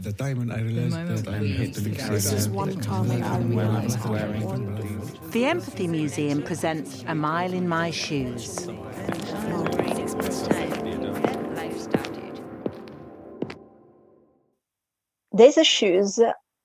The time when I realized that I had to leave This is one time I realized how The Empathy Museum presents A Mile in My Shoes. These shoes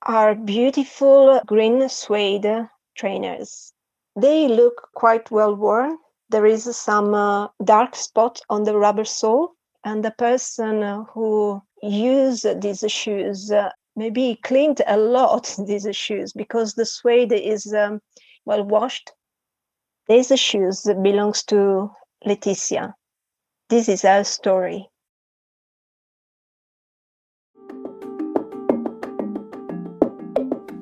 are beautiful green suede trainers. They look quite well worn. There is some uh, dark spot on the rubber sole, and the person who used these shoes uh, maybe cleaned a lot these shoes because the suede is um, well washed. These shoes belongs to Leticia. This is her story.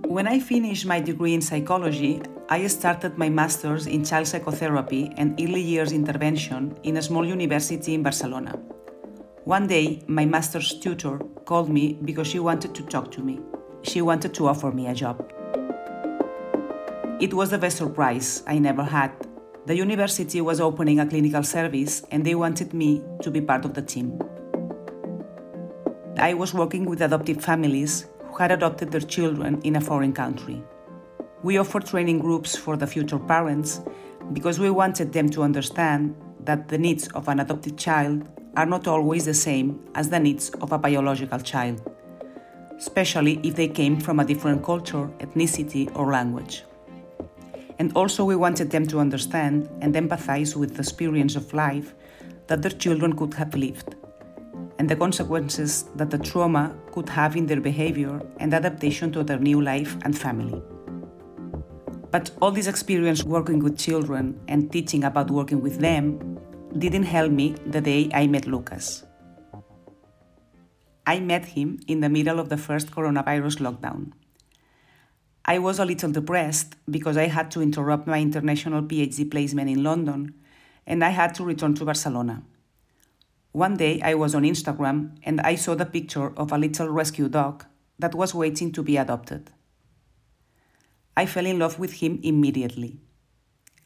When I finished my degree in psychology, I started my master's in child psychotherapy and early years intervention in a small university in Barcelona. One day, my master's tutor called me because she wanted to talk to me. She wanted to offer me a job. It was the best surprise I never had. The university was opening a clinical service and they wanted me to be part of the team. I was working with adoptive families who had adopted their children in a foreign country. We offered training groups for the future parents because we wanted them to understand that the needs of an adopted child are not always the same as the needs of a biological child, especially if they came from a different culture, ethnicity, or language. And also, we wanted them to understand and empathize with the experience of life that their children could have lived and the consequences that the trauma could have in their behavior and adaptation to their new life and family. But all this experience working with children and teaching about working with them didn't help me the day I met Lucas. I met him in the middle of the first coronavirus lockdown. I was a little depressed because I had to interrupt my international PhD placement in London and I had to return to Barcelona. One day I was on Instagram and I saw the picture of a little rescue dog that was waiting to be adopted. I fell in love with him immediately.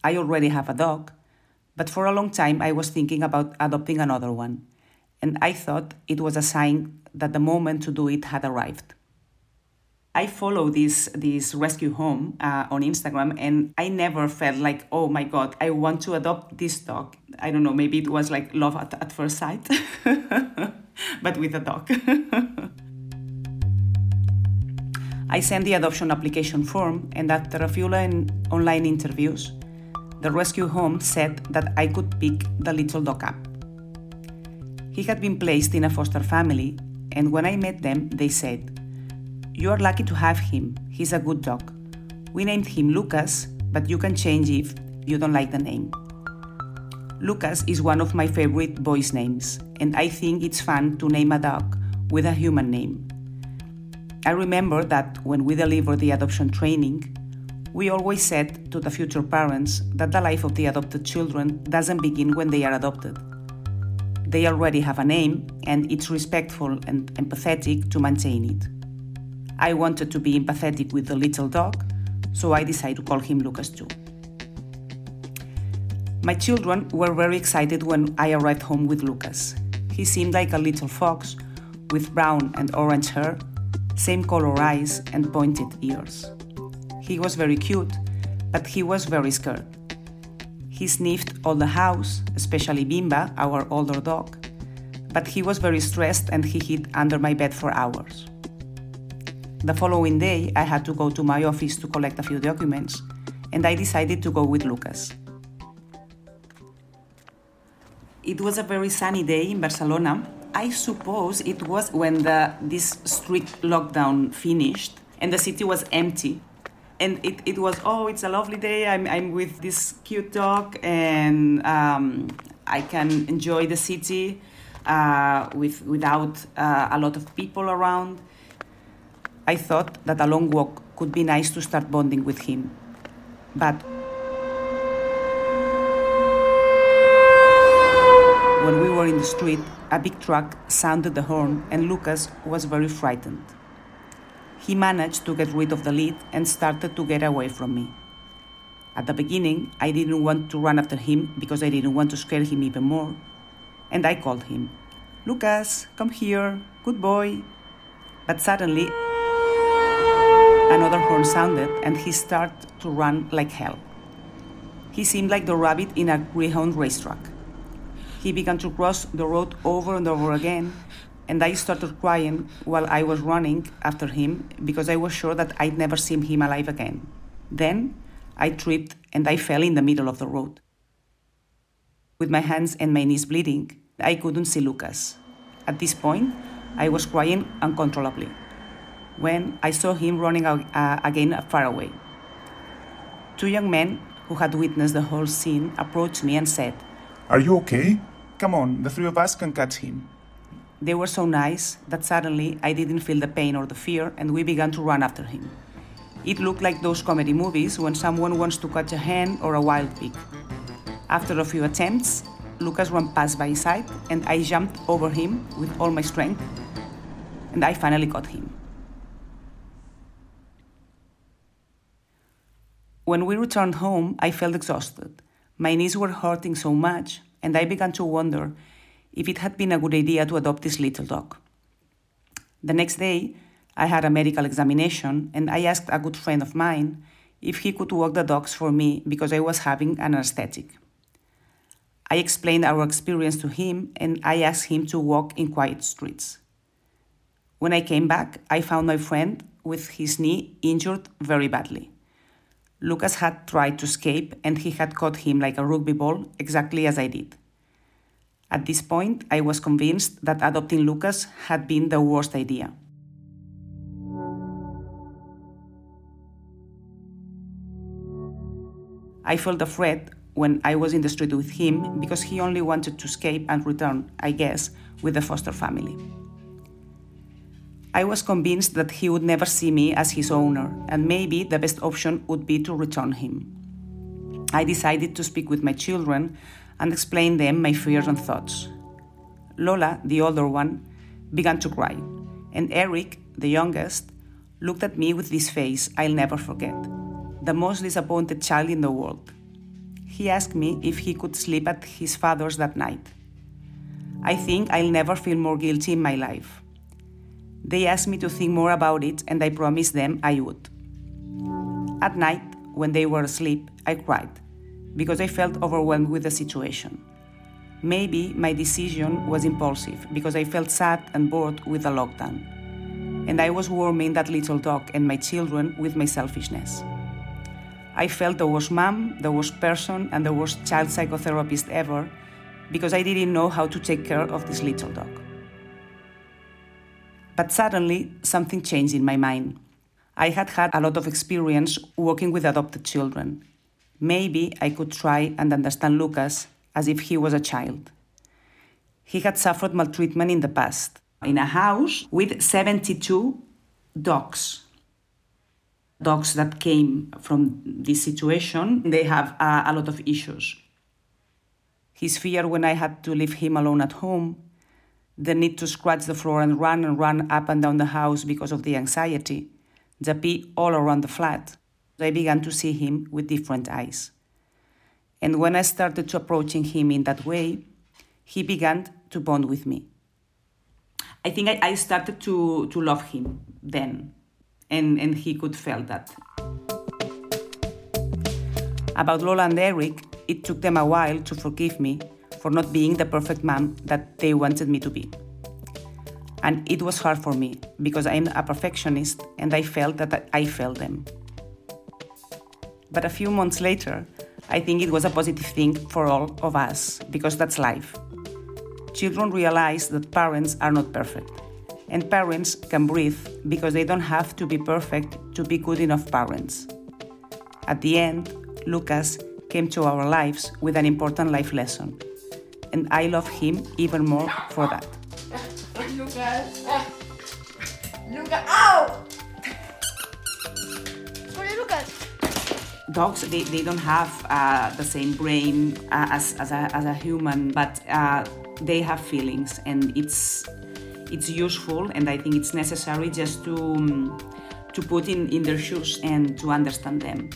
I already have a dog, but for a long time I was thinking about adopting another one, and I thought it was a sign that the moment to do it had arrived. I follow this this rescue home uh, on Instagram, and I never felt like, oh my god, I want to adopt this dog. I don't know, maybe it was like love at, at first sight, but with a dog. I sent the adoption application form, and after a few online interviews, the rescue home said that I could pick the little dog up. He had been placed in a foster family, and when I met them, they said, you are lucky to have him. He's a good dog. We named him Lucas, but you can change if you don't like the name. Lucas is one of my favorite boys' names, and I think it's fun to name a dog with a human name. I remember that when we delivered the adoption training, we always said to the future parents that the life of the adopted children doesn't begin when they are adopted. They already have a name, and it's respectful and empathetic to maintain it. I wanted to be empathetic with the little dog, so I decided to call him Lucas too. My children were very excited when I arrived home with Lucas. He seemed like a little fox with brown and orange hair, same color eyes, and pointed ears. He was very cute, but he was very scared. He sniffed all the house, especially Bimba, our older dog, but he was very stressed and he hid under my bed for hours. The following day, I had to go to my office to collect a few documents, and I decided to go with Lucas. It was a very sunny day in Barcelona. I suppose it was when the, this strict lockdown finished and the city was empty. And it, it was, oh, it's a lovely day. I'm, I'm with this cute dog and um, I can enjoy the city uh, with, without uh, a lot of people around. I thought that a long walk could be nice to start bonding with him. But when we were in the street, a big truck sounded the horn and Lucas was very frightened. He managed to get rid of the lead and started to get away from me. At the beginning, I didn't want to run after him because I didn't want to scare him even more. And I called him, Lucas, come here, good boy. But suddenly, another horn sounded and he started to run like hell. He seemed like the rabbit in a greyhound racetrack. He began to cross the road over and over again, and I started crying while I was running after him because I was sure that I'd never see him alive again. Then I tripped and I fell in the middle of the road. With my hands and my knees bleeding, I couldn't see Lucas. At this point, I was crying uncontrollably when I saw him running again far away. Two young men who had witnessed the whole scene approached me and said, Are you okay? Come on, the three of us can catch him. They were so nice that suddenly I didn't feel the pain or the fear, and we began to run after him. It looked like those comedy movies when someone wants to catch a hen or a wild pig. After a few attempts, Lucas ran past my side, and I jumped over him with all my strength, and I finally caught him. When we returned home, I felt exhausted. My knees were hurting so much, and I began to wonder if it had been a good idea to adopt this little dog. The next day, I had a medical examination, and I asked a good friend of mine if he could walk the dogs for me because I was having an anesthetic. I explained our experience to him, and I asked him to walk in quiet streets. When I came back, I found my friend with his knee injured very badly. Lucas had tried to escape and he had caught him like a rugby ball, exactly as I did. At this point, I was convinced that adopting Lucas had been the worst idea. I felt afraid when I was in the street with him because he only wanted to escape and return, I guess, with the foster family. I was convinced that he would never see me as his owner, and maybe the best option would be to return him. I decided to speak with my children and explain them my fears and thoughts. Lola, the older one, began to cry, and Eric, the youngest, looked at me with this face I'll never forget the most disappointed child in the world. He asked me if he could sleep at his father's that night. I think I'll never feel more guilty in my life. They asked me to think more about it, and I promised them I would. At night, when they were asleep, I cried because I felt overwhelmed with the situation. Maybe my decision was impulsive because I felt sad and bored with the lockdown. And I was warming that little dog and my children with my selfishness. I felt the worst mom, the worst person, and the worst child psychotherapist ever because I didn't know how to take care of this little dog. But suddenly, something changed in my mind. I had had a lot of experience working with adopted children. Maybe I could try and understand Lucas as if he was a child. He had suffered maltreatment in the past in a house with 72 dogs. Dogs that came from this situation, they have uh, a lot of issues. His fear when I had to leave him alone at home, the need to scratch the floor and run and run up and down the house because of the anxiety, the pee all around the flat. I began to see him with different eyes. And when I started to approaching him in that way, he began to bond with me. I think I, I started to, to love him then, and, and he could feel that. About Lola and Eric, it took them a while to forgive me for not being the perfect mom that they wanted me to be. And it was hard for me because I'm a perfectionist and I felt that I failed them. But a few months later, I think it was a positive thing for all of us because that's life. Children realize that parents are not perfect, and parents can breathe because they don't have to be perfect to be good enough parents. At the end, Lucas came to our lives with an important life lesson and I love him even more for that. Lucas! Lucas! Lucas? Dogs, they, they don't have uh, the same brain uh, as, as, a, as a human, but uh, they have feelings and it's, it's useful and I think it's necessary just to, um, to put in, in their shoes and to understand them.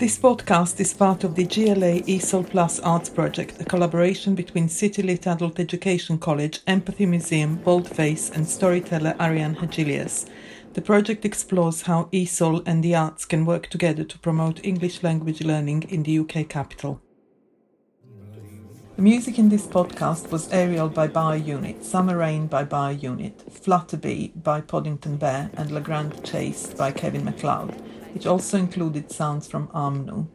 This podcast is part of the GLA ESOL Plus Arts Project, a collaboration between City Lit Adult Education College, Empathy Museum, Boldface, and storyteller Ariane Hadjilias. The project explores how ESOL and the arts can work together to promote English language learning in the UK capital. The music in this podcast was Aerial by Bar Unit, Summer Rain by Bar Unit, Flutterby by Poddington Bear, and La Grande Chase by Kevin MacLeod which also included sounds from Amnu.